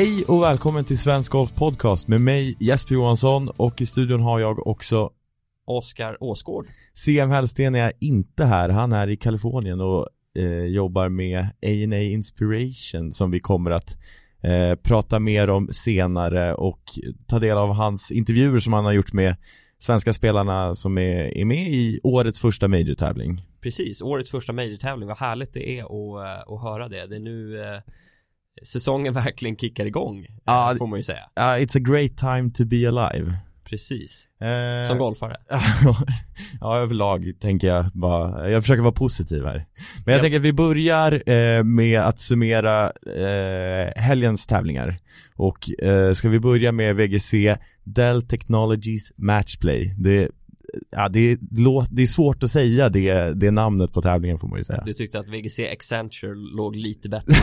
Hej och välkommen till Svensk Golf Podcast med mig Jesper Johansson och i studion har jag också Oskar Åsgård. CM Hellsten är inte här, han är i Kalifornien och eh, jobbar med A&A Inspiration som vi kommer att eh, prata mer om senare och ta del av hans intervjuer som han har gjort med svenska spelarna som är, är med i årets första major-tävling. Precis, årets första major-tävling, vad härligt det är att, eh, att höra det. Det är nu eh, säsongen verkligen kickar igång, Ja, får man ju säga. Uh, it's a great time to be alive. Precis, Eh, som golfare. ja, överlag tänker jag bara, jag försöker vara positiv här. Men jag Ja. tänker att vi börjar eh, med att summera eh, helgens tävlingar. Och eh, ska vi börja med VGC Dell Technologies Matchplay. Det, ja, det, det är svårt att säga det, det namnet på tävlingen får man ju säga. Du tyckte att VGC Accenture låg lite bättre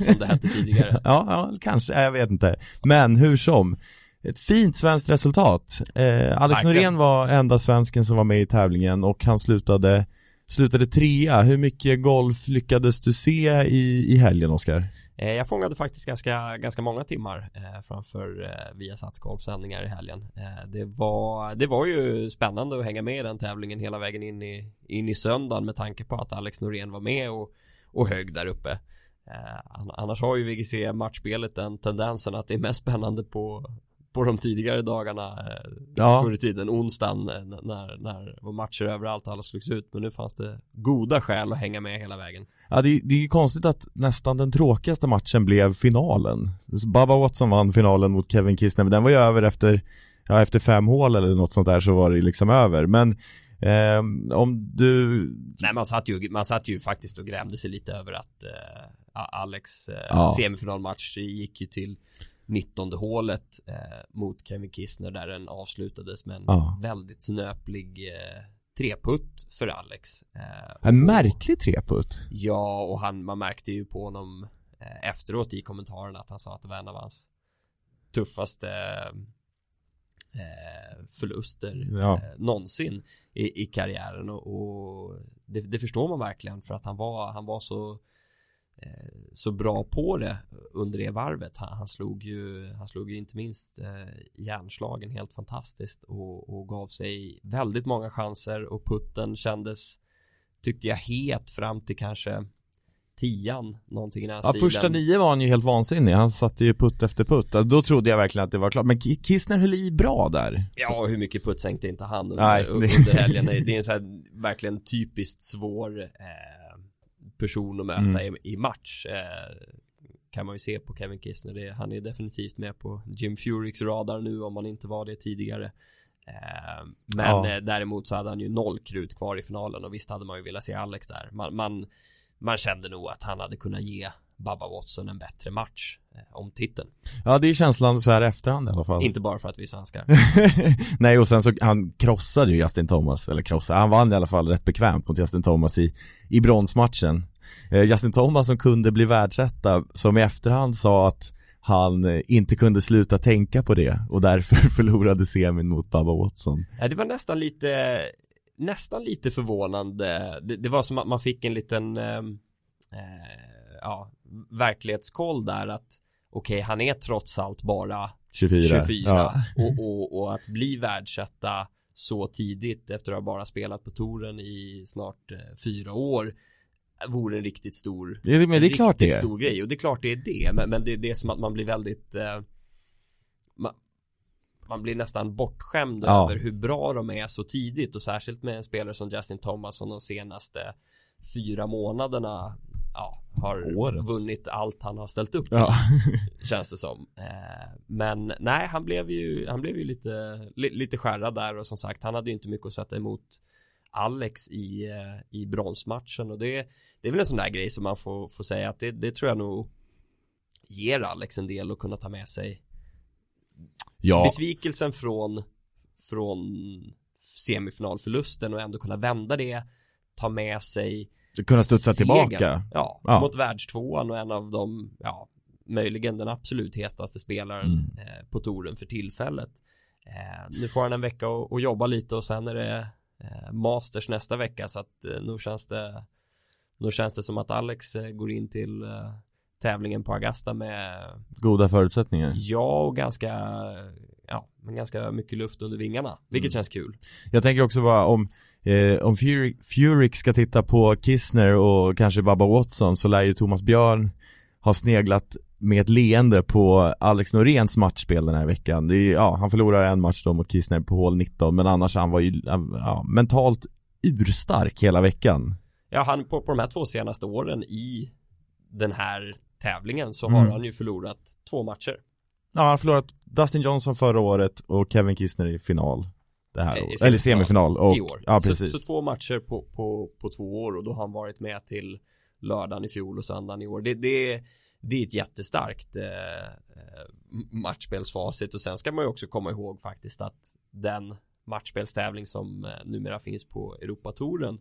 som det hette tidigare. Ja, ja, kanske, jag vet inte. Men hur som, ett fint svenskt resultat. Eh, Alex Verkligen. Norén var enda svensken som var med i tävlingen och han slutade, slutade trea. Hur mycket golf lyckades du se i, i helgen, Oskar? Eh, jag fångade faktiskt ganska, ganska många timmar eh, framför eh, Viasats golfsändningar i helgen. Eh, det, var, det var ju spännande att hänga med i den tävlingen hela vägen in i, in i söndagen med tanke på att Alex Norén var med och, och högg där uppe. Eh, annars har ju VGC matchspelet den tendensen att det är mest spännande på på de tidigare dagarna eh, Ja. förr i tiden, onsdagen eh, när, när det var matcher överallt och alla slogs ut men nu fanns det goda skäl att hänga med hela vägen. Ja, det, det är ju konstigt att nästan den tråkigaste matchen blev finalen. Bubba Watson vann finalen mot Kevin Kisner, men den var ju över efter, ja, efter fem hål eller något sånt där så var det liksom över. Men ehm, om du Nej man satt ju, man satt ju faktiskt och grämde sig lite över att eh, Alex eh, Ja. semifinalmatch gick ju till 19 hålet eh, mot Kevin Kistner där den avslutades med en Ja. väldigt snöplig eh, treputt för Alex. Eh, En och- märklig treputt. Ja, och han, man märkte ju på honom eh, efteråt i kommentarerna att han sa att det var en av hans tuffaste eh, förluster Ja. eh, någonsin i, i karriären och, och det, det förstår man verkligen för att han var, han var så så bra på det under det varvet. Han, han slog ju, han slog ju inte minst eh, järnslagen helt fantastiskt och, och gav sig väldigt många chanser och putten kändes tyckte jag het fram till kanske tian, någonting i den här Ja, stilen. första nio var han ju helt vansinnig. Han satte ju putt efter putt. Alltså, då trodde jag verkligen att det var klart. Men Ki- Kistner höll i bra där. Ja, hur mycket putt sänkte inte han under, Nej, det- under helgen? Det är en så här verkligen typiskt svår eh, person att möta Mm. i, i match. Eh, kan man ju se på Kevin Kistner. Det, han är definitivt med på Jim Furicks radar nu om han inte var det tidigare. Eh, men Ja. eh, däremot så hade han ju noll krut kvar i finalen och visst hade man ju velat se Alex där. Man, man, man kände nog att han hade kunnat ge Bubba Watson en bättre match eh, om titeln. Ja, det är känslan så här efterhand i alla fall. Inte bara för att vi är svenskar. Nej, och sen så, han krossade ju Justin Thomas, eller krossade, han vann i alla fall rätt bekvämt mot Justin Thomas i, i bronsmatchen. Eh, Justin Thomas som kunde bli världsetta, som i efterhand sa att han eh, inte kunde sluta tänka på det och därför förlorade semin mot Bubba Watson. Ja, det var nästan lite nästan lite förvånande. Det, det var som att man fick en liten ehm, eh, ja, verklighetskoll där att okej, han är trots allt bara 24. 24 Ja. och, och, och att bli världsetta så tidigt efter att ha bara spelat på touren i snart eh, fyra år vore en riktigt stor Ja, men det är klart det stor grej och det är klart det är det men, men det, det är som att man blir väldigt eh, man, man blir nästan bortskämd Ja. över hur bra de är så tidigt och särskilt med en spelare som Justin Thomas som de senaste fyra månaderna ja, har Året. vunnit allt han har ställt upp Ja. känns det som eh, men nej han blev ju han blev ju lite li, lite skärrad där och som sagt han hade ju inte mycket att sätta emot Alex i, eh, i bronsmatchen och det, det är väl en sån där grej som man får, får säga att det, det tror jag nog ger Alex en del att kunna ta med sig ja. besvikelsen från från semifinalförlusten och ändå kunna vända det ta med sig kunna studsa tillbaka. Ja, Ja. mot världstvåan och en av de, ja, möjligen den absolut hetaste spelaren Mm. eh, på touren för tillfället. Eh, nu får han en vecka att att jobba lite och sen är det eh, Masters nästa vecka så att eh, nu känns det nu känns det som att Alex eh, går in till eh, tävlingen på Augusta med Goda förutsättningar. Ja, och ganska Ja, men ganska mycket luft under vingarna Vilket Mm. känns kul Jag tänker också bara om eh, om Fury, Furyk ska titta på Kissner och kanske Baba Watson så lär ju Thomas Björn ha sneglat med ett leende på Alex Noréns matchspel den här veckan. Det är, ja, han förlorar en match då mot Kissner på hål 19 men annars han var ju ja, mentalt urstark hela veckan. Ja, han på, på de här två senaste åren i den här tävlingen så Mm. har han ju förlorat två matcher Ja, han förlorat Dustin Johnson förra året och Kevin Kissner i final det här året. Eller semifinal och, i år. ja så, precis. så två matcher på, på, på två år och då har han varit med till lördagen i fjol och söndagen i år. Det, det, det är ett jättestarkt eh, eh, matchspelsfacit och sen ska man ju också komma ihåg faktiskt att den matchspelstävling som eh, numera finns på Europatouren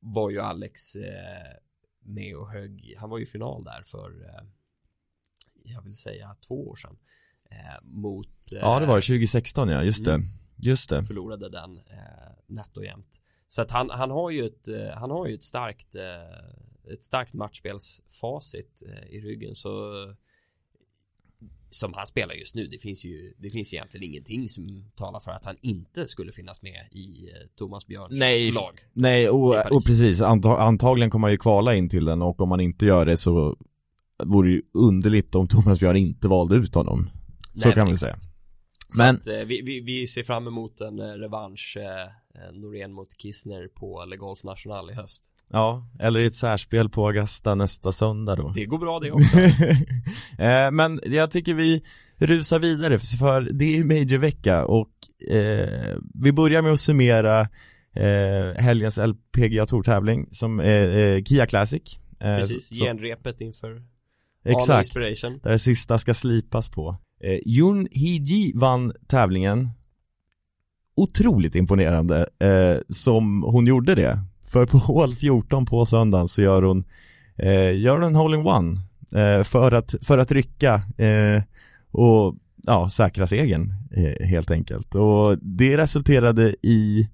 var ju Alex eh, med och högg, han var ju final där för eh, jag vill säga två år sedan eh, mot eh, Ja det var det, 2016 ja, just det. Mm. Just det. förlorade den eh, nätt och jämnt. Så att han, han har ju ett, eh, han har ju ett starkt, eh, ett starkt matchspelsfacit eh, i ryggen så som han spelar just nu, det finns ju, det finns egentligen ingenting som talar för att han inte skulle finnas med i eh, Thomas Björns Nej, lag. Nej, och, och precis, anta, antagligen kommer han ju kvala in till den och om man inte gör det så vore ju underligt om Thomas Björn inte valde ut honom. Så Nej, kan men man säga. Så Men- att, eh, vi, vi, vi ser fram emot en eh, revansch eh, eh, Norén mot Kissner på Le Golf National i höst. Ja, eller i ett särspel på Augusta nästa söndag då. Det går bra det också. eh, men jag tycker vi rusar vidare för det är majorvecka och eh, vi börjar med att summera eh, helgens LPGA Tour-tävling som är eh, Kia Classic. Precis, så- genrepet inför Exakt. Inspiration. där det sista ska slipas på. Eh, Jun Hee-ji vann tävlingen otroligt imponerande eh, som hon gjorde det. För på hål 14 på söndagen så gör hon eh, gör en hole-in-one eh, för, att, för att rycka eh, och ja, säkra segern eh, helt enkelt. Och det resulterade i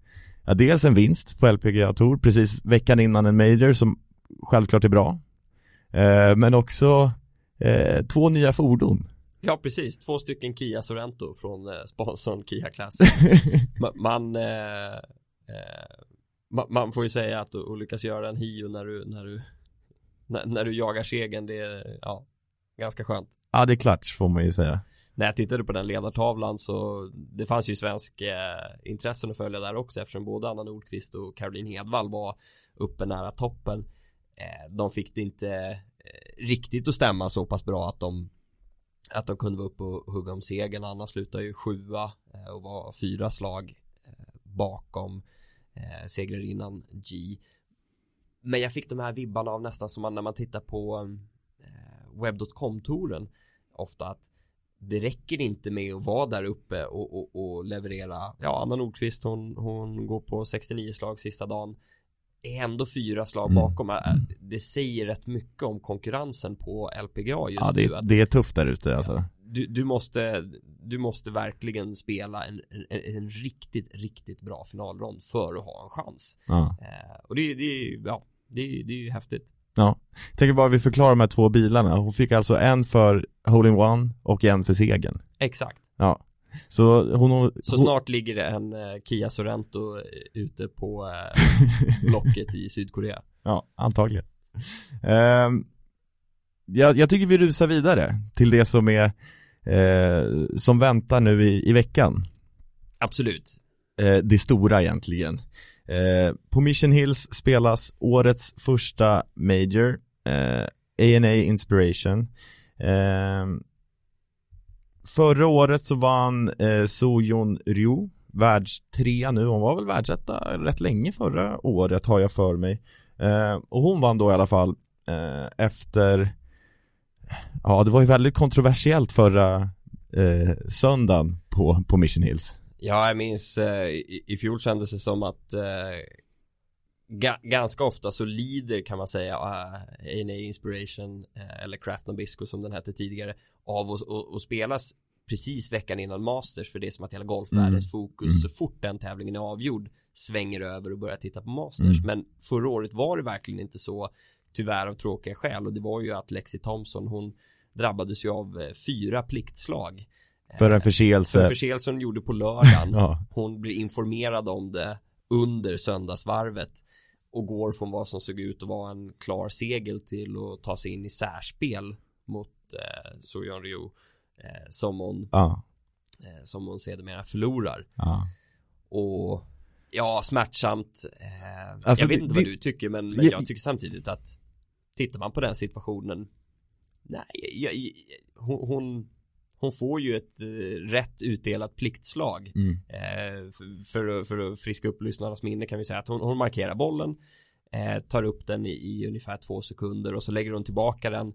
ja, dels en vinst på LPGA Tour precis veckan innan en major som självklart är bra. Eh, men också eh, två nya fordon. Ja, precis. Två stycken Kia Sorento från eh, sponsorn Kia Classic. Ma- man, eh, eh, ma- man får ju säga att att lyckas göra en Hio när du, när du, när, när du jagar segern, det är, ja, ganska skönt. Ja, det är klatsch får man ju säga. När jag tittade på den ledartavlan så det fanns ju svensk eh, intressen att följa där också eftersom både Anna Nordqvist och Caroline Hedvall var uppe nära toppen. Eh, de fick det inte eh, riktigt att stämma så pass bra att de att de kunde vara uppe och hugga om segern. Anna slutade ju sjua eh, och var fyra slag bakom segrarinnan G. Men jag fick de här vibbarna av nästan som man, när man tittar på webb.com-touren ofta att det räcker inte med att vara där uppe och, och, och leverera ja, Anna Nordqvist hon, hon går på 69 slag sista dagen är ändå fyra slag Mm. bakom Äh, det säger rätt mycket om konkurrensen på LPGA just Ja, nu det, att det är tufft där ute alltså. du, du måste du måste verkligen spela en, en, en riktigt, riktigt bra finalrond för att ha en chans Ja. eh, och det, det, ja, det, det är ju häftigt ja. Tänker bara vi förklarar de här två bilarna. Hon fick alltså en för hole-in-one och en för segern. exakt Ja. Så hon... så hon, snart ligger det en eh, Kia Sorento eh, ute på eh, blocket i Sydkorea Ja, antagligen. Ehm, jag, jag tycker vi rusar vidare till det som är eh, som väntar nu i, i veckan. absolut eh, det stora egentligen. Eh, på Mission Hills spelas årets första Major, eh, A&A Inspiration. Förra året så vann eh, Sojon Ryu, världstrea nu, hon var väl världsetta rätt länge förra året har jag för mig. Eh, och hon vann då i alla fall eh, efter, ja det var ju väldigt kontroversiellt förra eh, söndagen på, på Mission Hills. Ja, jag minns eh, i, i fjol kändes det som att eh, ga, ganska ofta så lider kan man säga eh, uh, A&A Inspiration eh, eller Craft Nabisco som den hette tidigare av att och, och spelas precis veckan innan Masters för det är som att hela golfvärldens fokus Mm. så fort den tävlingen är avgjord svänger över och börjar titta på Masters Mm. men förra året var det verkligen inte så tyvärr av tråkiga skäl och det var ju att Lexi Thompson hon drabbades ju av eh, fyra pliktslag För en förseelse. för förseelsen hon gjorde på lördagen Ja. hon blir informerad om det under söndagsvarvet och går från vad som såg ut att vara en klar segel till att ta sig in i särspel mot eh, Soyeon Ryu eh, som hon Ja. eh, som hon sedermera förlorar ja. och ja smärtsamt eh, Alltså, jag vet det- inte vad det- du tycker men, men Ja, jag tycker samtidigt att tittar man på den situationen nej jag, jag, hon, hon hon får ju ett eh, rätt utdelat pliktslag Mm. Eh, för, för, att- för att friska upp lyssnarnas minne kan vi säga att hon, hon markerar bollen eh, tar upp den i, i ungefär två sekunder och så lägger hon tillbaka den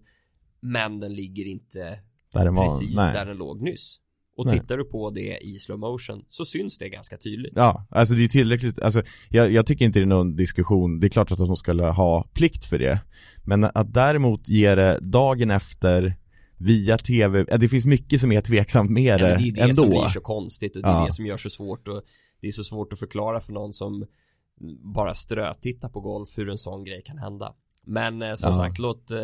men den ligger inte Där var, precis nej. där den låg nyss och Nej. tittar du på det i slow motion så syns det ganska tydligt Ja, alltså det är tillräckligt, alltså jag, jag tycker inte det är någon diskussion, det är klart att de skulle ha plikt för det Men att däremot ge det dagen efter via tv, det finns mycket som är tveksamt med det, men det är det ändå som blir så konstigt och det är Ja. det som gör så svårt och det är så svårt att förklara för någon som bara strötittar på golf hur en sån grej kan hända. Men eh, som Ja. sagt, låt, eh,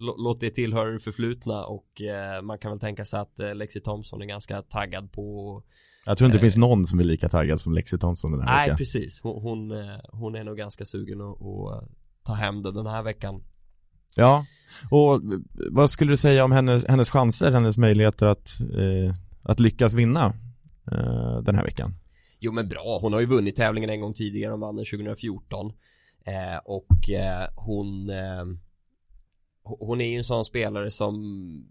lå- låt det tillhöra det förflutna och eh, man kan väl tänka sig att eh, Lexi Thompson är ganska taggad på Jag tror inte det Eh. finns någon som är lika taggad som Lexi Thompson den här Nej veckan. precis, hon, hon, eh, hon är nog ganska sugen att, att ta hem det den här veckan. Ja, och vad skulle du säga om hennes, hennes chanser, hennes möjligheter att, eh, att lyckas vinna eh, den här veckan? Jo men bra, hon har ju vunnit tävlingen en gång tidigare, hon vann den 2014 eh, Och eh, hon eh, Hon är ju en sån spelare som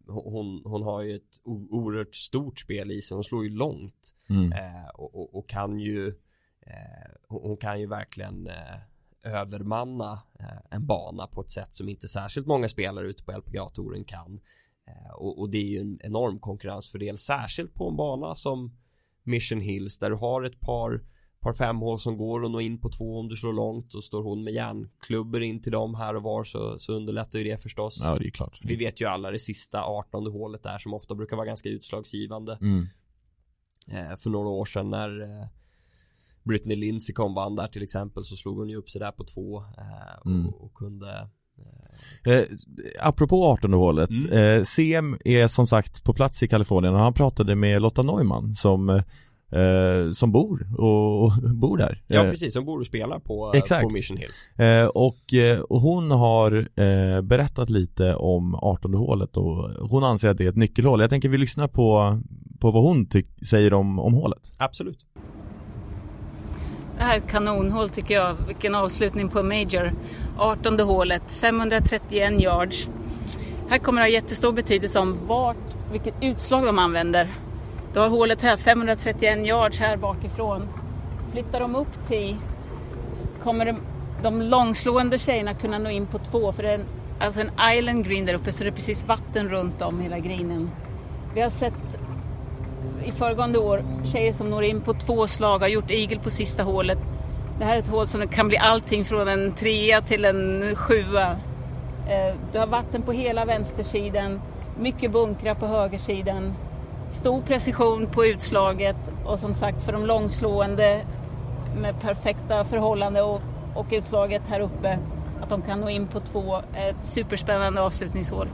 Hon, hon har ju ett oerhört stort spel i sig, hon slår ju långt. Mm. eh, och, och, och kan ju eh, hon kan ju verkligen eh, övermanna en bana på ett sätt som inte särskilt många spelare ute på LPGA-touren kan. Och, och det är ju en enorm konkurrensfördel särskilt på en bana som Mission Hills där du har ett par par femhål som går att nå in på två om du slår långt och står hon med järnklubbor in till dem här och var så, så underlättar ju det förstås Ja, det är klart vi vet ju alla det sista 18 hålet där som ofta brukar vara ganska utslagsgivande mm. eh, för några år sedan när eh, Britney Lindsey kom vann där till exempel så slog hon ju upp sig där på två eh, och, Mm. och kunde Eh, apropå 18 hålet, Mm. eh, CM är som sagt på plats i Kalifornien och han pratade med Lotta Neumann som, eh, som bor och, och bor där. Ja Eh, precis, som bor och spelar på, exakt. på Mission Hills Eh, och, eh, och hon har eh, berättat lite om 18 hålet och hon anser att det är ett nyckelhål. Jag tänker vi lyssnar på, på vad hon säger om, om hålet. Absolut Det här är ett kanonhål tycker jag. Vilken avslutning på Major. 18 hålet, 531 yards. Här kommer det ha jättestor betydelse om vart, vilket utslag de använder. Du har hålet här, 531 yards här bakifrån. Flyttar de upp till kommer de, de långslående tjejerna kunna nå in på två för det är en, alltså en island green där uppe så det är precis vatten runt om hela greenen. Vi har sett i föregående år tjejer som når in på två slag har gjort eagle på sista hålet. Det här är ett hål som kan bli allting från en trea till en sjua. Eh, du har vatten på hela vänstersidan, mycket bunkrar på högersidan, stor precision på utslaget och som sagt för de långslående med perfekta förhållanden och, och utslaget här uppe att de kan nå in på två. Ett superspännande avslutningshål.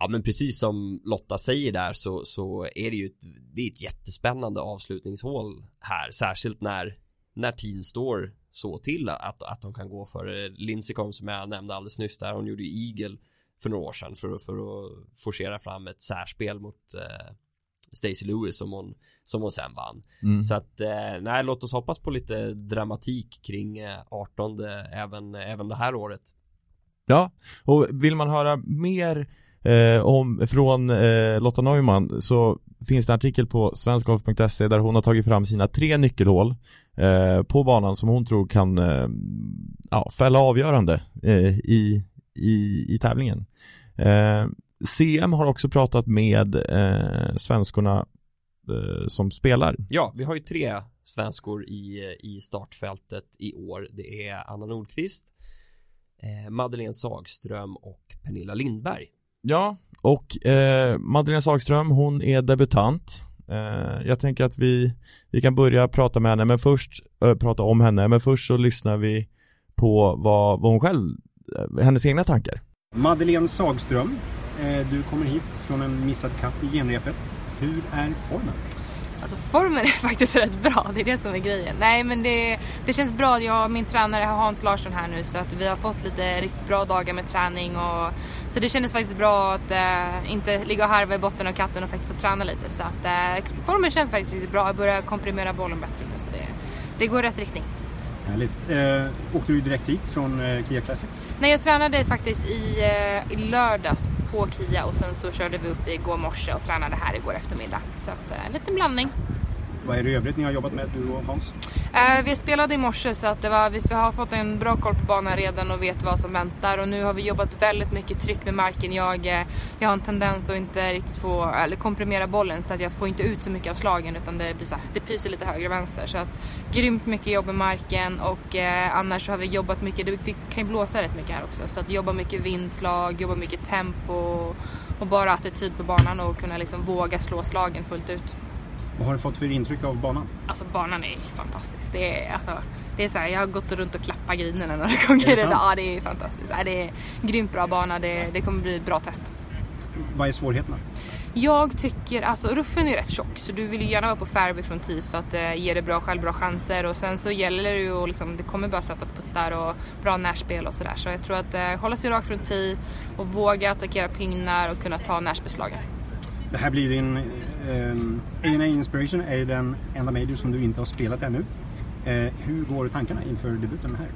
Ja men precis som Lotta säger där så, så är det ju ett, det är ett jättespännande avslutningshål här särskilt när när team står så till att, att de kan gå för eh, Lindsey kom som jag nämnde alldeles nyss där hon gjorde ju Eagle för några år sedan för, att- för att forcera fram ett särspel mot eh, Stacey Lewis som hon, som hon sen vann Mm. så att eh, nej låt oss hoppas på lite dramatik kring eh, 18 även, även det här året Ja, och vill man höra mer eh, om, från eh, Lotta Neumann så finns det en artikel på svenskgolf.se där hon har tagit fram sina tre nyckelhål eh, på banan som hon tror kan eh, ja, fälla avgörande eh, i, i, i tävlingen. CM har också pratat med eh, svenskorna eh, som spelar. Ja, vi har ju tre svenskor i, i startfältet i år. Det är Anna Nordqvist, eh, Madeleine Sagström och Pernilla Lindberg. Ja, och eh, Madeleine Sagström, hon är debutant. Eh, jag tänker att vi, vi kan börja prata med henne, men först, eh, prata om henne, men först så lyssnar vi på vad, vad hon själv eh, hennes egna tankar. Madeleine Sagström, Eh, du kommer hit från en missad katt i genrepet. Hur är formen? Alltså formen är faktiskt rätt bra, det är det som är grejen. Nej men det, det känns bra, jag och min tränare Hans Larsson här nu så att vi har fått lite riktigt bra dagar med träning och så det kändes faktiskt bra att äh, inte ligga och harva i botten av katten och faktiskt få träna lite så att äh, formen känns faktiskt riktigt bra, jag börjar komprimera bollen bättre nu så det, det går i rätt riktning. Härligt. Eh, åkte du direkt hit från eh, Kia Classic? Nej, jag tränade faktiskt i, eh, i lördags på Kia och sen så körde vi upp igår morse och tränade här igår eftermiddag. Så att, eh, en liten blandning. Vad är det i övrigt ni har jobbat med, du och Hans? Eh, vi spelade i morse så att det var, vi har fått en bra koll på banan redan och vet vad som väntar. Och nu har vi jobbat väldigt mycket tryck med marken. Jag, eh, jag har en tendens att inte riktigt få, eller komprimera bollen så att jag får inte ut så mycket av slagen utan det blir så här, det pyser lite höger och vänster. Så att grymt mycket jobb med marken och eh, annars så har vi jobbat mycket, det, det kan ju blåsa rätt mycket här också. Så att jobba mycket vindslag, jobba mycket tempo och bara attityd på banan och kunna liksom våga slå slagen fullt ut. Vad har du fått för intryck av banan? Alltså banan är fantastisk. Det är, alltså, det är så här, jag har gått runt och klappat grinerna några gånger idag. Ja, det är fantastiskt. Det är grymt bra bana. Det, det kommer bli ett bra test. Vad är svårigheterna? Jag tycker, alltså ruffen är rätt tjock så du vill ju gärna vara på fairway från tee för att eh, ge dig bra själv, bra chanser och sen så gäller det ju att liksom, det kommer bara sättas puttar och bra närspel och sådär. Så jag tror att eh, hålla sig rakt från tee och våga attackera pinnar och kunna ta närspelslagen. Det här blir din Ehm, A&A Inspiration är den enda major som du inte har spelat ännu. Eh, hur går tankarna inför debuten här?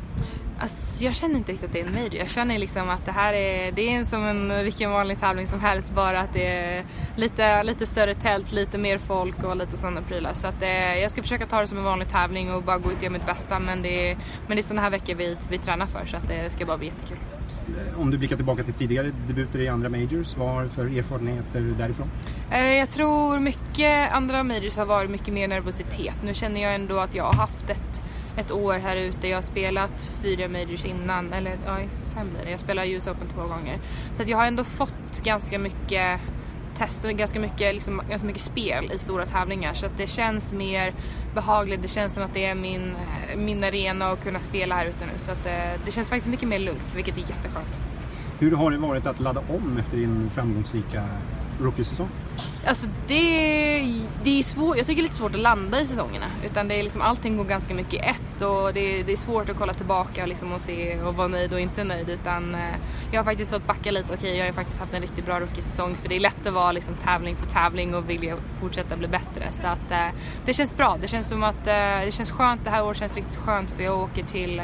Alltså, jag känner inte riktigt att det är en major. Jag känner liksom att det här är, det är som en vilken vanlig tävling som helst bara att det är lite, lite större tält, lite mer folk och lite sådana prylar. Så att eh, jag ska försöka ta det som en vanlig tävling och bara gå ut och göra mitt bästa men det är, men det är sådana här veckor vi, vi tränar för så att det ska bara bli jättekul. Om du blickar tillbaka till tidigare debuter i andra majors, vad har du för erfarenheter därifrån? Eh, jag tror mycket andra majors har varit mycket mer nervositet. Nu känner jag ändå att jag har haft ett, ett år här ute. Jag har spelat fyra majors innan, eller ja, fem blir det. Jag spelade US Open två gånger. Så att jag har ändå fått ganska mycket test och ganska mycket, liksom, ganska mycket spel i stora tävlingar så att det känns mer behagligt. Det känns som att det är min, min arena att kunna spela här ute nu så att det, det känns faktiskt mycket mer lugnt vilket är jätteskönt. Hur har det varit att ladda om efter din framgångsrika rookie-säsong? Alltså det, det är svårt, jag tycker det är lite svårt att landa i säsongerna. Utan det är liksom, allting går ganska mycket i ett och det, det är svårt att kolla tillbaka och, liksom och se och vara nöjd och inte nöjd. Utan eh, jag har faktiskt fått backa lite. Okej, jag har faktiskt haft en riktigt bra rookie-säsong för det är lätt att vara liksom tävling för tävling och vilja fortsätta bli bättre. Så att eh, det känns bra. Det känns som att eh, det känns skönt. Det här året känns riktigt skönt för jag åker till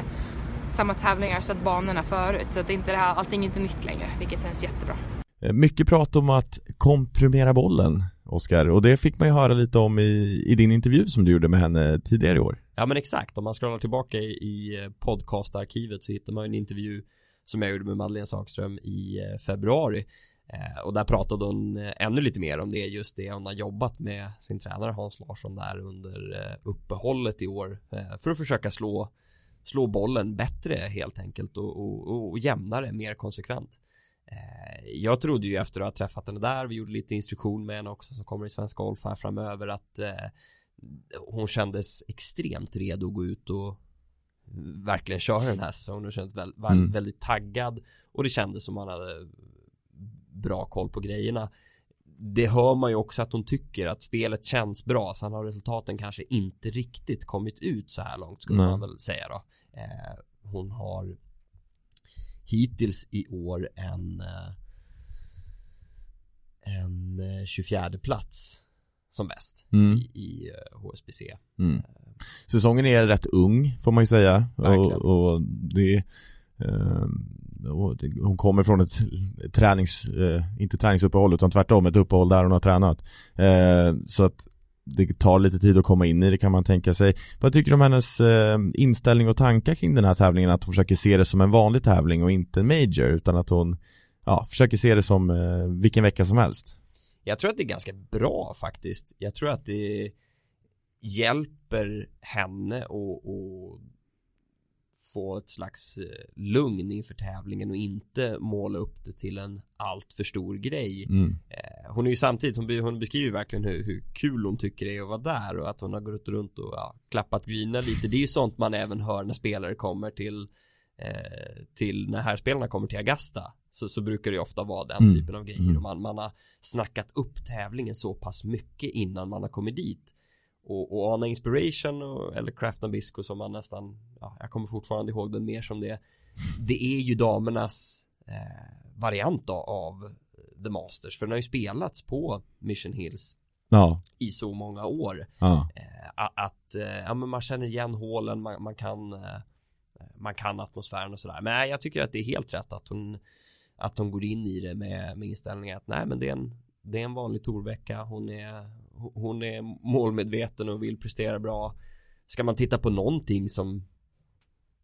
samma tävlingar sett banorna förut. Så att det inte det här, allting är inte nytt längre, vilket känns jättebra. Eh, mycket prat om att komprimera bollen, Oskar, och det fick man ju höra lite om i, i din intervju som du gjorde med henne tidigare i år. Ja men exakt, om man scrollar tillbaka i, i eh, podcastarkivet så hittar man en intervju som jag gjorde med Madeleine Sagström i eh, februari eh, och där pratade hon ännu lite mer om det just det hon har jobbat med sin tränare Hans Larsson där under uppehållet i år för att försöka slå slå bollen bättre helt enkelt och, och, och jämnare, mer konsekvent. Eh, jag trodde ju efter att ha träffat henne där, vi gjorde lite instruktion med henne också som kommer i Svenska Golf här framöver att eh, hon kändes extremt redo att gå ut och verkligen köra den här säsongen och kändes väldigt, mm. väldigt taggad och det kändes som man hade bra koll på grejerna det hör man ju också att hon tycker att spelet känns bra sen har resultaten kanske inte riktigt kommit ut så här långt skulle Nej. man väl säga då eh, hon har hittills i år en eh, en 24 eh, plats som bäst mm. i, i HSBC. Eh, mm. Säsongen är rätt ung får man ju säga och, och, det eh, hon kommer från ett tränings, eh, inte träningsuppehåll utan tvärtom ett uppehåll där hon har tränat. Eh, så att det tar lite tid att komma in i det kan man tänka sig. Vad tycker du om hennes eh, inställning och tankar kring den här tävlingen? Att hon försöker se det som en vanlig tävling och inte en major utan att hon ja, försöker se det som eh, vilken vecka som helst. Jag tror att det är ganska bra faktiskt. Jag tror att det hjälper henne och, och få ett slags eh, lugn inför tävlingen och inte måla upp det till en allt för stor grej. Mm. Eh, hon är ju samtidigt, hon, beskriver verkligen hur, hur kul hon tycker det är att vara där och att hon har gått runt och ja, klappat griner lite. Det är ju sånt man även hör när spelare kommer till eh, till när härspelarna kommer till Augusta så, så brukar det ju ofta vara den Mm. typen av grejer Mm. och man, man har snackat upp tävlingen så pass mycket innan man har kommit dit och, och Ana Inspiration och, eller Craft Nabisco som man nästan ja, jag kommer fortfarande ihåg den mer som det. Det är ju damernas eh, variant av, av The Masters för den har ju spelats på Mission Hills Ja, i så många år. Ja, eh, att eh, ja, men man känner igen hålen, man, man kan eh, man kan atmosfären och sådär. Men jag tycker att det är helt rätt att hon att hon går in i det med, med inställningen att nej men det är en det är en vanlig torvecka, hon är hon är målmedveten och vill prestera bra. Ska man titta på någonting som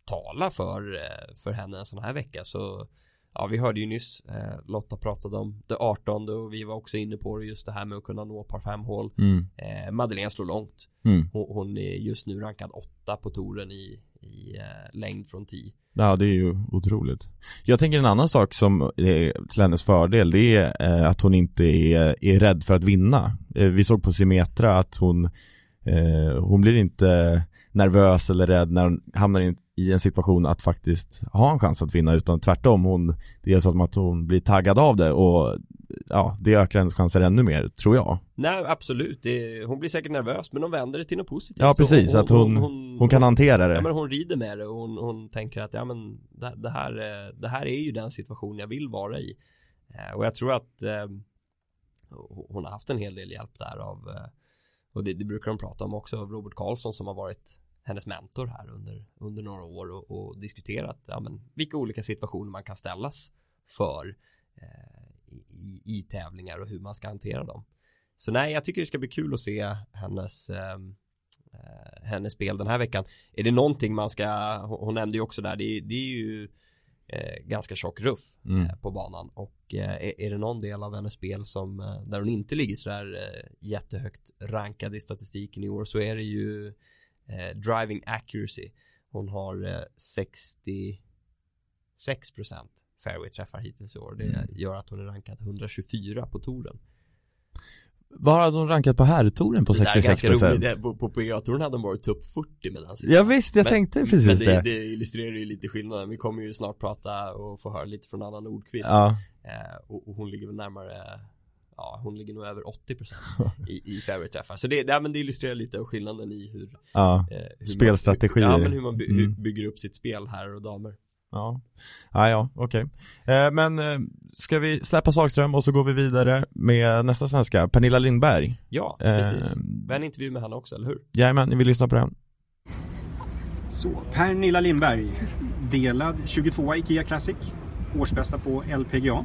talar för, eh, för henne en sån här vecka så Ja vi hörde ju nyss eh, Lotta pratade om det 18 och vi var också inne på det just det här med att kunna nå par 5 hål mm, eh, Madeleine slår långt mm. hon, hon är just nu rankad åtta på touren i, i eh, längd från 10 Ja, det är ju otroligt. Jag tänker en annan sak som är till hennes fördel, det är eh, att hon inte är, är rädd för att vinna. Eh, Vi såg på Simetra att hon, eh, hon blir inte nervös eller rädd när hon hamnar i en, i en situation att faktiskt ha en chans att vinna, utan tvärtom, hon, det är som att hon blir taggad av det och ja, det ökar hennes chanser ännu mer, tror jag. Nej absolut, det, hon blir säkert nervös men hon vänder det till något positivt Ja, precis, Och att hon- Hon kan hantera det. Ja men hon rider med det och hon, hon tänker att ja men det, det, här, eh, det här är ju den situation jag vill vara i Eh, Och jag tror att eh, hon har haft en hel del hjälp där av eh, och det, det brukar de prata om också av Robert Karlsson som har varit hennes mentor här under, under några år och, och diskuterat ja, men, vilka olika situationer man kan ställas för eh, i, i tävlingar och hur man ska hantera dem. Så nej, jag tycker det ska bli kul att se hennes ehm, eh, hennes spel den här veckan. Är det någonting man ska, hon nämnde ju också där, det, det är ju eh, ganska tjock ruff Mm. eh, på banan och eh, är, är det någon del av hennes spel som eh, där hon inte ligger sådär eh, jättehögt rankad i statistiken i år så är det ju eh, driving accuracy. Hon har eh, 66% fairway träffar hittills i år. Det Mm. gör att hon är rankad 124 på touren. Vad hade hon rankat på herrtouren på Det där är 66%? ganska roligt. Det- På, på PGA-touren hade hon varit topp 40 med den Ja visst, jag Men- tänkte precis Men det. det, det illustrerar ju lite skillnaden. Vi kommer ju snart prata och få höra lite från Anna Nordqvist. Ja, Eh, och, och hon ligger väl närmare Ja, hon ligger nog över 80% i, i fairway träffar. Så det, det, ja, men det illustrerar lite av skillnaden i hur, ja. eh, hur Spelstrategier. Man, ja, men hur man by, hur Mm. bygger upp sitt spel här och damer. Ja, ja, ja okej. Eh, men eh, ska vi släppa Sagström och så går vi vidare med nästa svenska, Pernilla Lindberg. Ja, Eh, precis. Vi har en intervju med henne också, eller hur? Jajamän, ni vill lyssna på den? Så, Pernilla Lindberg, delad 22 IKEA Classic, årsbästa på LPGA.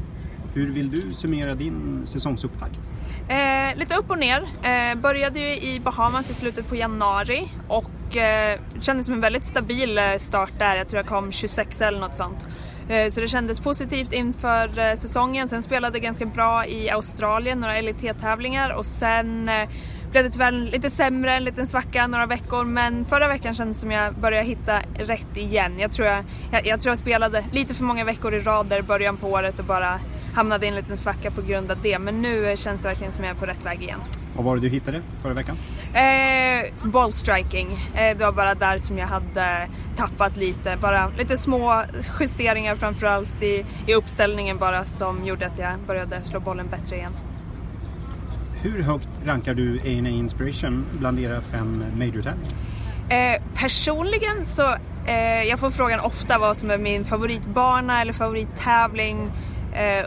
Hur vill du summera din säsongsupptakt? Eh, lite upp och ner. Eh, började ju i Bahamas i slutet på januari och eh, kändes som en väldigt stabil eh, start där. Jag tror jag kom 26 eller något sånt. Eh, så det kändes positivt inför eh, säsongen. Sen spelade jag ganska bra i Australien, några LIT-tävlingar och sen blev det tyvärr lite sämre, en liten svacka några veckor men förra veckan kändes som jag började hitta rätt igen. Jag tror jag, jag, jag tror jag spelade lite för många veckor i rad där i början på året och bara hamnade i en liten svacka på grund av det. Men nu känns det verkligen som jag är på rätt väg igen. Vad var det du hittade förra veckan? Eh, ballstriking, eh, det var bara där som jag hade tappat lite. Bara lite små justeringar framförallt i, i uppställningen bara som gjorde att jag började slå bollen bättre igen. Hur högt rankar du A&A Inspiration bland era fem major-tävlingar? Eh, personligen så, eh, jag får frågan ofta vad som är min favoritbana eller favorittävling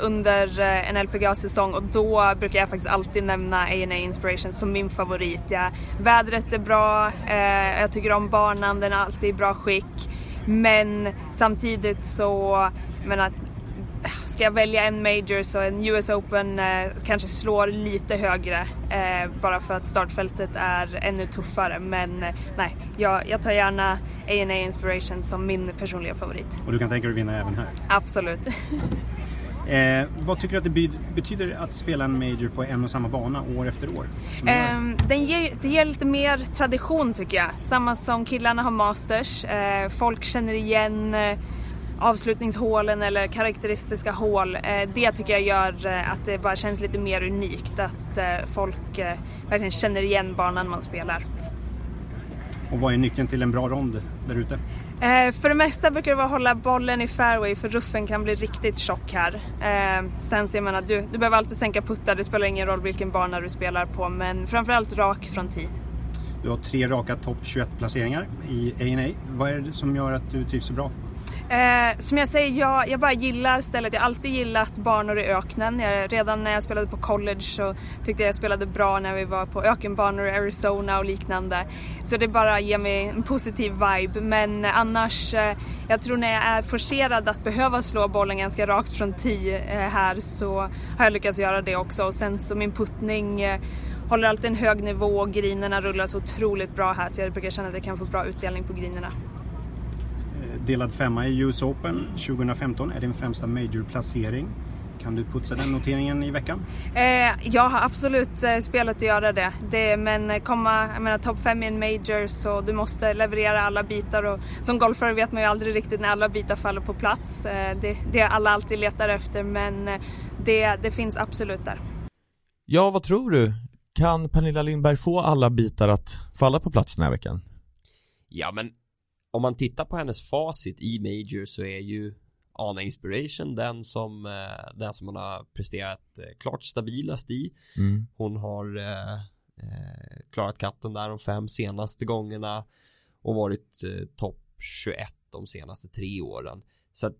under eh, en LPGA-säsong och då brukar jag faktiskt alltid nämna A&A Inspiration som min favorit. Ja, vädret är bra, eh, jag tycker om banan, den är alltid i bra skick. Men samtidigt så, jag menar, Ska jag välja en major så en US Open eh, kanske slår lite högre eh, bara för att startfältet är ännu tuffare. Men eh, nej, jag, jag tar gärna A&A Inspiration som min personliga favorit. Och du kan tänka dig att vinna även här. Absolut. Eh, vad tycker du att det betyder att spela en major på en och samma bana år efter år? Ehm, den ger, det ger lite mer tradition tycker jag. Samma som killarna har masters. Eh, folk känner igen eh, avslutningshålen eller karaktäristiska hål. Eh, det tycker jag gör eh, att det bara känns lite mer unikt. Att eh, folk eh, verkligen känner igen banan man spelar. Och vad är nyckeln till en bra rond där ute? Eh, för det mesta brukar det vara att hålla bollen i fairway för ruffen kan bli riktigt tjock här. Eh, sen så jag menar, du, du behöver alltid sänka puttar, det spelar ingen roll vilken bana du spelar på men framförallt rak från tee. Du har tre raka topp 21 placeringar i A&A. Vad är det som gör att du trivs så bra? Eh, som jag säger, jag, jag bara gillar stället. Jag har alltid gillat banor i öknen. Jag, redan när jag spelade på college så tyckte jag jag spelade bra när vi var på ökenbanor i Arizona och liknande. Så det bara ger mig en positiv vibe. Men annars, eh, jag tror när jag är forcerad att behöva slå bollen ganska rakt från 10 eh, här så har jag lyckats göra det också. Och sen så min puttning eh, håller alltid en hög nivå och grinerna rullar så otroligt bra här så jag brukar känna att jag kan få bra utdelning på grinerna delad femma i US Open 2015 är din främsta major-placering. Kan du putsa den noteringen i veckan? Eh, jag har absolut eh, spelat att göra det. det men komma, jag menar topp fem i en major så du måste leverera alla bitar och som golfare vet man ju aldrig riktigt när alla bitar faller på plats. Eh, det, det alla alltid letar efter men eh, det, det finns absolut där. Ja, vad tror du? Kan Pernilla Lindberg få alla bitar att falla på plats den här veckan? Ja, men om man tittar på hennes facit i Major så är ju Ana Inspiration den som eh, den som hon har presterat eh, klart stabilast i. Mm. Hon har eh, eh, klarat katten där de fem senaste gångerna och varit eh, topp 21 de senaste tre åren. Så att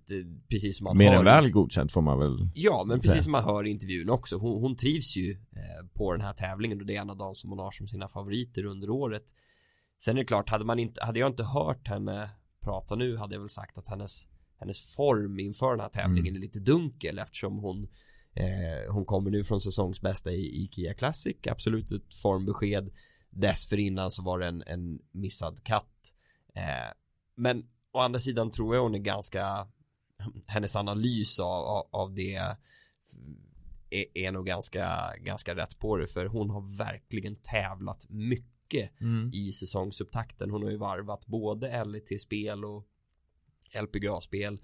precis som man Mer hör, än väl godkänt får man väl Ja men precis som man hör i intervjun också hon, hon trivs ju på den här tävlingen och det är en av de som hon har som sina favoriter under året Sen är det klart, hade man inte, hade jag inte hört henne prata nu hade jag väl sagt att hennes hennes form inför den här tävlingen mm. är lite dunkel eftersom hon eh, hon kommer nu från säsongsbästa i, i Kia Classic. Absolut ett formbesked. Dessförinnan så var det en, en missad katt. Eh, men å andra sidan tror jag hon är ganska hennes analys av, av, av det är, är nog ganska ganska rätt på det för hon har verkligen tävlat mycket mycket mm. i säsongsupptakten. Hon har ju varvat både LET-spel och LPGA-spel.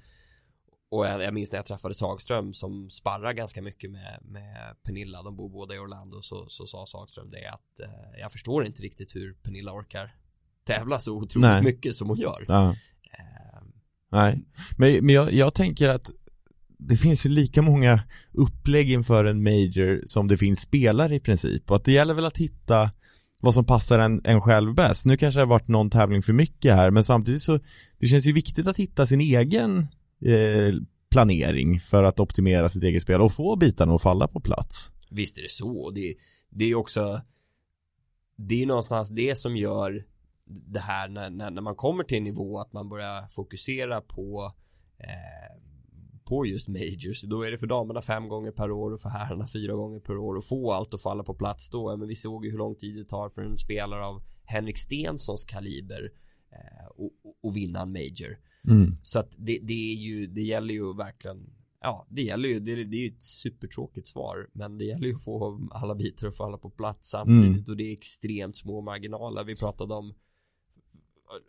Och jag, jag minns när jag träffade Sagström som sparrar ganska mycket med, med Pernilla, de bor båda i Orlando, så, så sa Sagström det att eh, jag förstår inte riktigt hur Pernilla orkar tävla så otroligt Nej. mycket som hon gör. Ja. Eh. Nej, men, men jag, jag tänker att det finns ju lika många upplägg inför en major som det finns spelare i princip och att det gäller väl att hitta vad som passar en, en själv bäst. Nu kanske det har varit någon tävling för mycket här men samtidigt så det känns ju viktigt att hitta sin egen eh, planering för att optimera sitt eget spel och få bitarna att falla på plats. Visst är det så. Det, det är också det är någonstans det som gör det här när, när, när man kommer till en nivå att man börjar fokusera på eh, på just majors. Då är det för damerna fem gånger per år och för herrarna fyra gånger per år. Och få allt att falla på plats då. Men vi såg ju hur lång tid det tar för en spelare av Henrik Stensons kaliber eh, och, och vinna en major. Mm. så att det, det är ju det gäller ju verkligen Ja, det gäller ju, det, det är ju ett supertråkigt svar. Men det gäller ju att få alla bitar att falla på plats samtidigt. Mm. och det är extremt små marginaler. Vi pratade om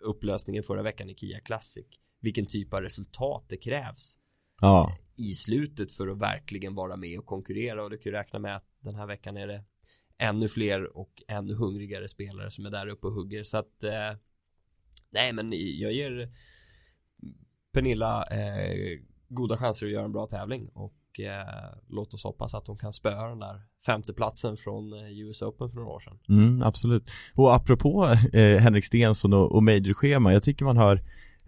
upplösningen förra veckan i Kia Classic. Vilken typ av resultat det krävs ja. i slutet för att verkligen vara med och konkurrera och du kan ju räkna med att den här veckan är det ännu fler och ännu hungrigare spelare som är där uppe och hugger så att eh, nej men jag ger Pernilla eh, goda chanser att göra en bra tävling och eh, låt oss hoppas att hon kan spöa den där femteplatsen från eh, US Open för några år sedan. Mm, absolut. Och apropå eh, Henrik Stensson och, och major-schema, jag tycker man hör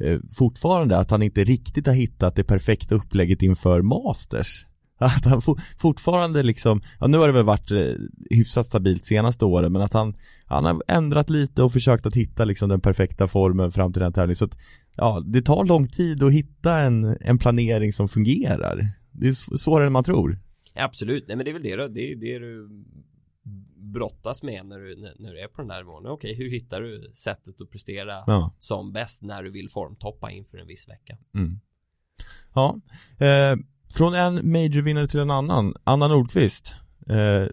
Eh, fortfarande att han inte riktigt har hittat det perfekta upplägget inför Masters. Att han fortfarande liksom, ja nu har det väl varit eh, hyfsat stabilt senaste åren men att han, han har ändrat lite och försökt att hitta liksom den perfekta formen fram till den tävlingen så att ja, det tar lång tid att hitta en, en planering som fungerar. Det är svårare än man tror. Absolut, nej men det är väl det då, det är det du brottas med när du, när du är på den här nivån. Okej, hur hittar du sättet att prestera ja. som bäst när du vill formtoppa inför en viss vecka? Mm. Ja, eh, från en majorvinnare till en annan. Anna Nordqvist eh,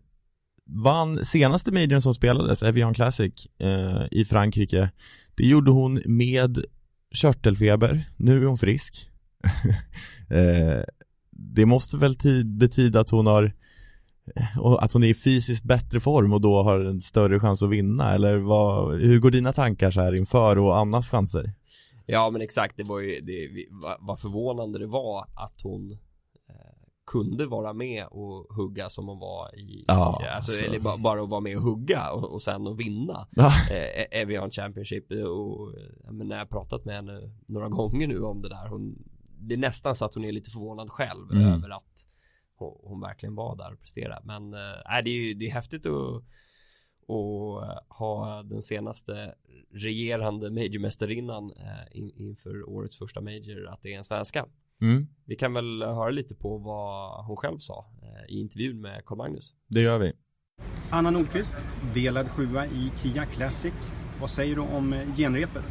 vann senaste majorn som spelades, Evian Classic eh, i Frankrike. Det gjorde hon med körtelfeber. Nu är hon frisk. eh, det måste väl betyda att hon har och att hon är i fysiskt bättre form och då har en större chans att vinna eller vad, hur går dina tankar så här inför och Annas chanser? Ja men exakt, det var ju, det var förvånande det var att hon eh, kunde vara med och hugga som hon var i, Ja, alltså, alltså. eller bara, bara att vara med och hugga och, och sen att vinna Ja. eh, Evian Championship och men när jag har pratat med henne några gånger nu om det där hon, det är nästan så att hon är lite förvånad själv Mm. över att hon, hon verkligen var där och presterade men nej, det är ju det är häftigt att och ha den senaste regerande majormästarinnan eh, in, inför årets första major att det är en svenska. Mm, Vi kan väl höra lite på vad hon själv sa eh, i intervjun med Carl Magnus. det gör vi. Anna Nordqvist, delad sjua i Kia Classic. Vad säger du om eh, genrepet?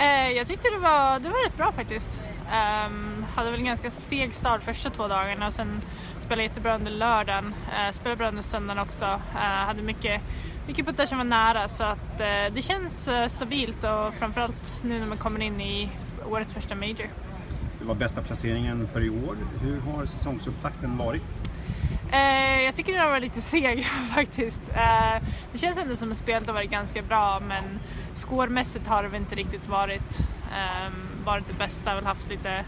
Eh, jag tyckte det var, det var rätt bra faktiskt. Ehm, hade väl en ganska seg start första två dagarna och sen spelade jättebra under lördagen. Uh, spelade bra under söndagen också. Eh, hade mycket, mycket puttar som var nära så att eh, det känns stabilt och framförallt nu när man kommer in i årets första major. Det var bästa placeringen för i år. Hur har säsongsupptakten varit? Jag tycker den har varit lite seg faktiskt. Det känns ändå som att spelet har varit ganska bra men scoremässigt har det väl inte riktigt varit, eh, varit det bästa. Jag har väl haft lite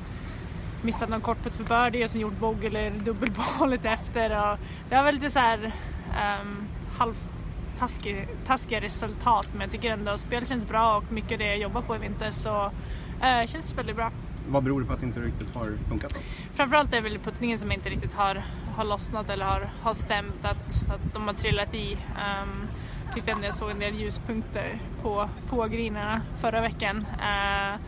missat någon kortputt för birdie och sen gjort bogey eller dubbelboll lite efter. Och det har väl lite så här um, halvtaskiga taskiga resultat men jag tycker ändå att spelet känns bra och mycket av det jag jobbar på i vinter så eh, känns väldigt bra. Vad beror det på att det inte riktigt har funkat då? Framförallt är det väl puttningen som inte riktigt har, har lossnat eller har, har stämt, att, att de har trillat i. Um, tyckte ändå jag såg en del ljuspunkter på, på grinerna förra veckan. Uh,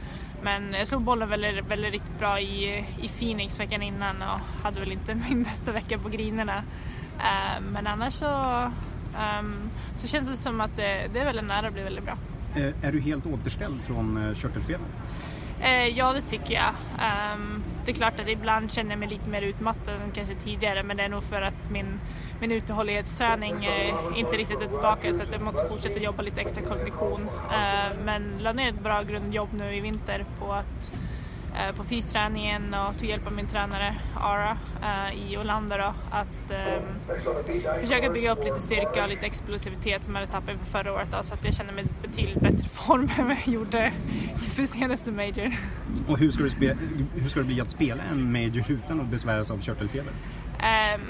men jag slog bollen väldigt, väldigt riktigt bra i, i Phoenix veckan innan och hade väl inte min bästa vecka på grinerna. Uh, men annars så, um, så känns det som att det, det är väldigt nära att bli väldigt bra. Eh, är du helt återställd från eh, körtelfeber? Eh, ja, det tycker jag. Ehm, det är klart att ibland känner jag mig lite mer utmattad än kanske tidigare men det är nog för att min, min uthållighetsträning eh, inte riktigt är tillbaka så att jag måste fortsätta jobba lite extra kondition. Eh, men la ner ett bra grundjobb nu i vinter på att eh, på fysträningen och tog hjälp av min tränare Ara i Olander då, att försöka bygga upp lite styrka och lite explosivitet som jag hade tappat inför förra året då, så att jag känner mig betydligt bättre form än vad jag gjorde för senaste major. Och hur ska, du hur ska det bli att spela en major utan att besväras av körtelfeber? Ehm,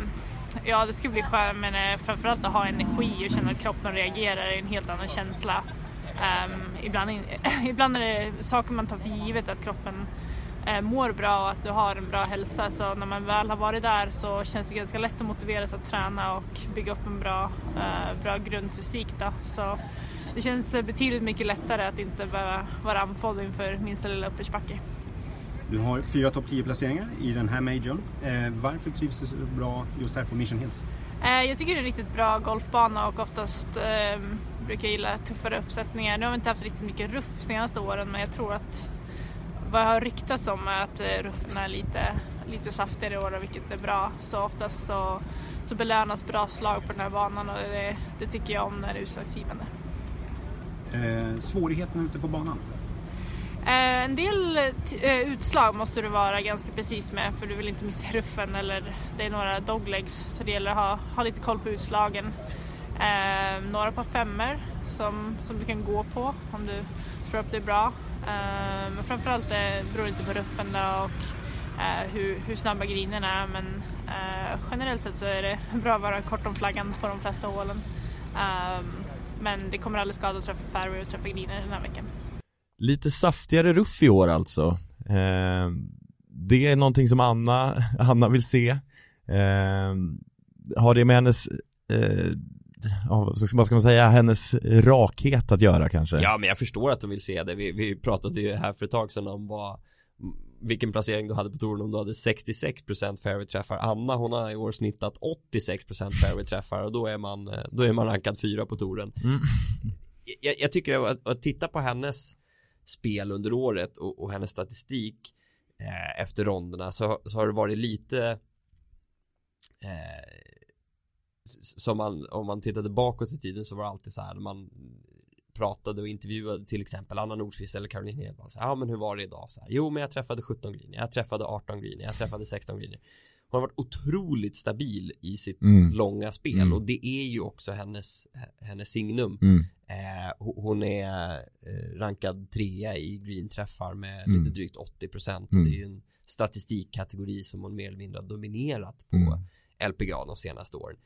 ja, det ska bli skönt men eh, framförallt att ha energi och känna att kroppen reagerar är en helt annan känsla. Um, ibland, in, ibland är det saker man tar för givet att kroppen eh, mår bra och att du har en bra hälsa så när man väl har varit där så känns det ganska lätt att motivera sig att träna och bygga upp en bra, eh, bra grundfysik. Då. Så det känns betydligt mycket lättare att inte behöva vara andfådd inför minsta lilla uppförsbacke. Du har fyra topp 10 placeringar i den här majorn. Eh, varför trivs du så bra just här på Mission Hills? Eh, Jag tycker det är en riktigt bra golfbana och oftast eh, brukar jag gilla tuffare uppsättningar. Nu har vi inte haft riktigt mycket ruff senaste åren men jag tror att vad jag har ryktats om är att eh, ruffen är lite, lite saftigare i år vilket är bra. Så oftast så, så belönas bra slag på den här banan och det, det tycker jag om när det är utslagsgivande. Eh, svårigheten ute på banan? Eh, en del t- eh, utslag måste du vara ganska precis med för du vill inte missa ruffen eller det är några doglegs så det gäller att ha, ha lite koll på utslagen. Eh, några par femmer som, som du kan gå på om du tror upp det är bra. Eh, men framförallt det beror lite på ruffen då och eh, hur, hur snabba grinen är men eh, generellt sett så är det bra att vara kort om flaggan på de flesta hålen. Eh, men det kommer aldrig skada att träffa fairway och träffa griner den här veckan. Lite saftigare ruff i år alltså. Eh, det är någonting som Anna, Anna vill se. Eh, har det med hennes, eh, ja, vad ska- vad ska man säga, hennes rakhet att göra kanske? Ja men jag förstår att de vill se det. Vi, vi pratade ju här för ett tag sedan om vad vilken placering du hade på touren om du hade 66% fairway-träffar. Anna hon har i år snittat 86% fairway-träffar och då är man, eh, då är man rankad fyra på touren. Mm. Jag, jag tycker att, att titta på hennes spel under året och, och hennes statistik eh, efter ronderna så, så har det varit lite eh, som man, om man tittade bakåt i tiden så var det alltid så här när man pratade och intervjuade till exempel Anna Nordqvist eller Caroline Hedman så här, ja men hur var det idag? Så här, jo men jag träffade 17 greener, jag träffade 18 greener, jag träffade 16 greener hon har varit otroligt stabil i sitt Mm. långa spel Mm. och det är ju också hennes, hennes signum. Mm. Eh, ho- hon är eh, rankad trea i green-träffar med Mm. lite drygt 80% och Mm. det är ju en statistikkategori som hon mer eller mindre har dominerat på Mm. LPGA de senaste åren.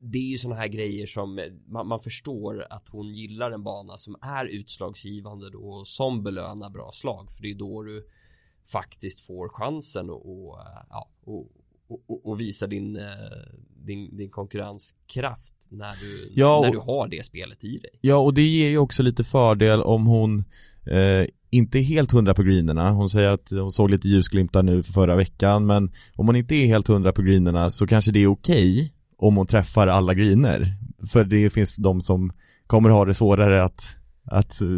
Det är ju sådana här grejer som eh, man, man förstår att hon gillar en bana som är utslagsgivande då och som belönar bra slag för det är då du faktiskt får chansen och, och, eh, ja, och, och, och- visa din, eh, din, din konkurrenskraft när du, Ja, när du har det spelet i dig. Ja, och det ger ju också lite fördel om hon eh, inte är helt hundra på greenerna. Hon säger att hon såg lite ljusglimtar nu för förra veckan, men om hon inte är helt hundra på greenerna så kanske det är okej om hon träffar alla greener. För det finns de som kommer ha det svårare att, att eh,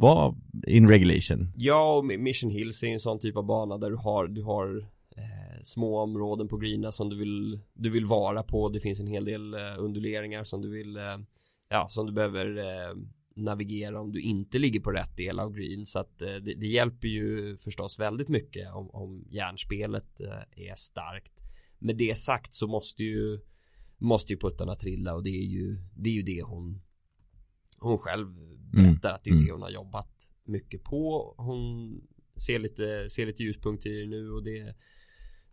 vara in regulation. Ja, och Mission Hills är en sån typ av bana där du har, du har små områden på greena som du vill, du vill vara på. Det finns en hel del eh, unduleringar som du vill, eh, ja, som du behöver eh, navigera om du inte ligger på rätt del av green. Så att det, det hjälper ju förstås väldigt mycket om, om järnspelet är starkt. Med det sagt så måste ju, måste ju puttarna trilla och det är ju, det är ju det hon, hon själv berättar att det är Mm. det hon har jobbat mycket på. Hon ser lite, ser lite ljuspunkter i det nu och det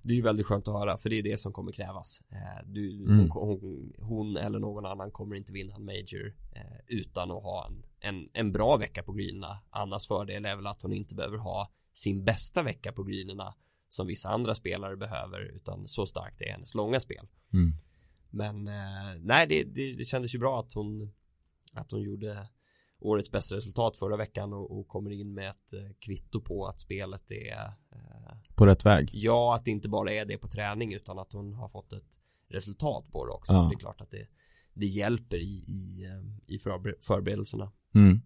det är ju väldigt skönt att höra för det är det som kommer krävas. Eh, Du, Mm. hon, hon, hon eller någon annan kommer inte vinna en major eh, utan att ha en, en, en bra vecka på greenerna. Annars fördel är väl att hon inte behöver ha sin bästa vecka på greenerna som vissa andra spelare behöver utan så starkt är hennes långa spel. Mm. Men eh, nej, det, det, det kändes ju bra att hon att hon gjorde årets bästa resultat förra veckan och, och kommer in med ett eh, kvitto på att spelet är eh, På rätt väg. ja, att det inte bara är det på träning utan att hon har fått ett resultat på det också. Ja. Det är klart att det, det hjälper i, i, eh, i förber- förberedelserna. Mm.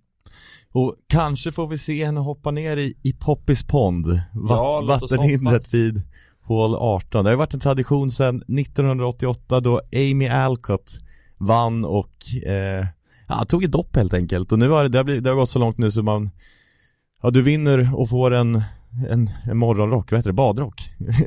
Och kanske får vi se henne hoppa ner i, i Poppys pond, va- Ja, vattenhindret vid hål 18. Det har varit en tradition sedan 1988 då Amy Alcott vann och eh, ja, tog ett dopp helt enkelt. Och nu har det, det, har blivit, det har gått så långt nu så man, ja du vinner och får en, en, en morgonrock, vad heter det, badrock.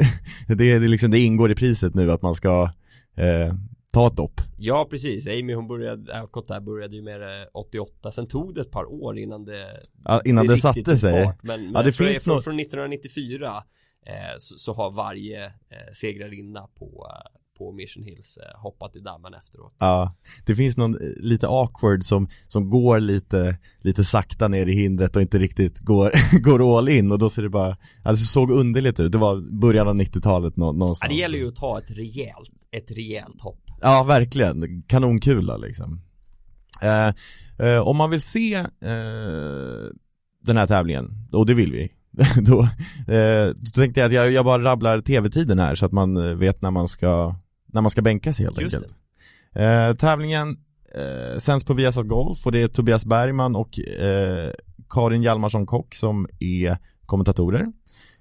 det, det, liksom, det ingår i priset nu att man ska eh, ta ett dopp. Ja, precis. Amy hon började, Alcott där började ju med det 88. Sen tog det ett par år innan det Ja, innan det, riktigt satte sig. Men, men Ja, det finns från, nå- från 1994 eh, så, så har varje eh, segrarinna på, eh, på Mission Hills eh, hoppat i dammen efteråt. Ja, det finns någon eh, lite awkward som, som går lite, lite sakta ner i hindret och inte riktigt går, går all in och då ser det bara, alltså det såg underligt ut, det var början av 90-talet nå, Ja, någonstans. det gäller ju att ta ett rejält, ett rejält hopp. Ja, verkligen, kanonkula liksom. Eh, eh, om man vill se eh, den här tävlingen, och det vill vi, då, eh, då tänkte jag att jag, jag bara rabblar tv-tiden här så att man eh, vet när man ska, när man ska bänka sig helt Just enkelt. Eh, tävlingen eh, sänds på Viasat Golf och det är Tobias Bergman och eh, Karin Hjalmarsson Kock som är kommentatorer.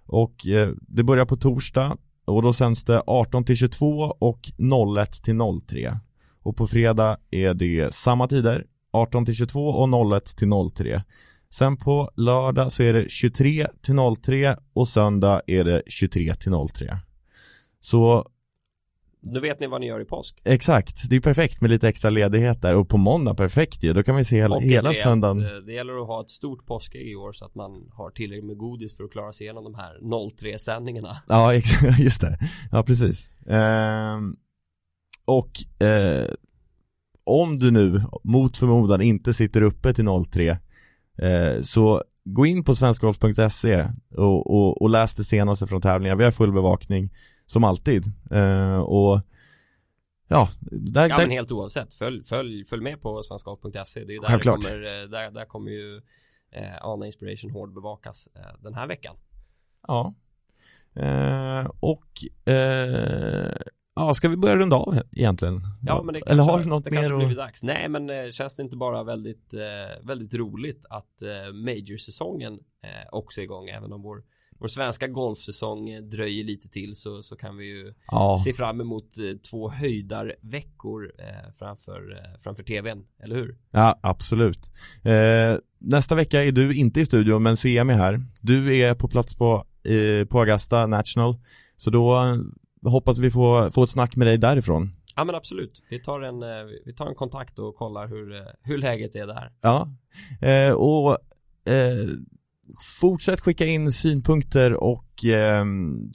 Och eh, det börjar på torsdag och då sänds det 18 till 22 och 01 till 03. Och på fredag är det samma tider, 18 till 22 och 01 till 03. Sen på lördag så är det 23 till 03 och söndag är det 23 till 03. Så Nu vet ni vad ni gör i påsk. Exakt, det är perfekt med lite extra ledighet där. Och på måndag perfekt ju, då kan vi se hela, hela söndagen. eh, Det gäller att ha ett stort påskägg i år så att man har tillräckligt med godis för att klara sig igenom de här 03-sändningarna. Ja, just det, ja precis. Ehm, Och eh, om du nu mot förmodan inte sitter uppe till 03 eh, så gå in på svenskgolf.se och, och, och läs det senaste från tävlingar, vi har full bevakning som alltid eh, och ja, där, Ja där, men helt oavsett, följ, följ, följ med på svenskgolf.se Det är ju där Självklart. det kommer, eh, där, där kommer ju eh, Ana Inspiration hård bevakas eh, den här veckan. Ja. Eh, och eh, ja, ska vi börja runda av egentligen? Ja men det Eller kanske, har du något det mer blivit dags. Nej men eh, känns det inte bara väldigt, eh, väldigt roligt att eh, Major-säsongen också är igång även om vår vår svenska golfsäsong eh, dröjer lite till så, så kan vi ju Ja, se fram emot eh, två höjdarveckor eh, framför, eh, framför tvn, eller hur? ja, absolut. Eh, nästa vecka är du inte i studion men CM är här. Du är på plats på, eh, på Augusta National. Så då hoppas vi får få ett snack med dig därifrån. Ja men absolut, vi tar en, eh, vi tar en kontakt och kollar hur, eh, hur läget är där. Ja, eh, och eh, fortsätt skicka in synpunkter och eh,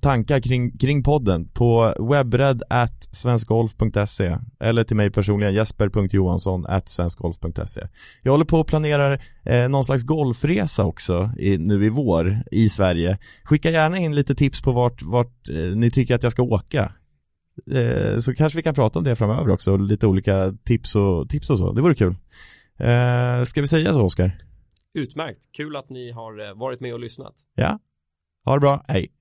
tankar kring, kring podden på webbred at svenskgolf.se eller till mig personligen jesper.johansson at svenskgolf.se Jag håller på och planerar eh, någon slags golfresa också i, nu i vår i Sverige. Skicka gärna in lite tips på vart, vart eh, ni tycker att jag ska åka. Eh, så kanske vi kan prata om det framöver också, lite olika tips och, tips och så, det vore kul. Eh, Ska vi säga så Oskar? Utmärkt, kul att ni har eh, varit med och lyssnat. Ja, ha det bra, hej.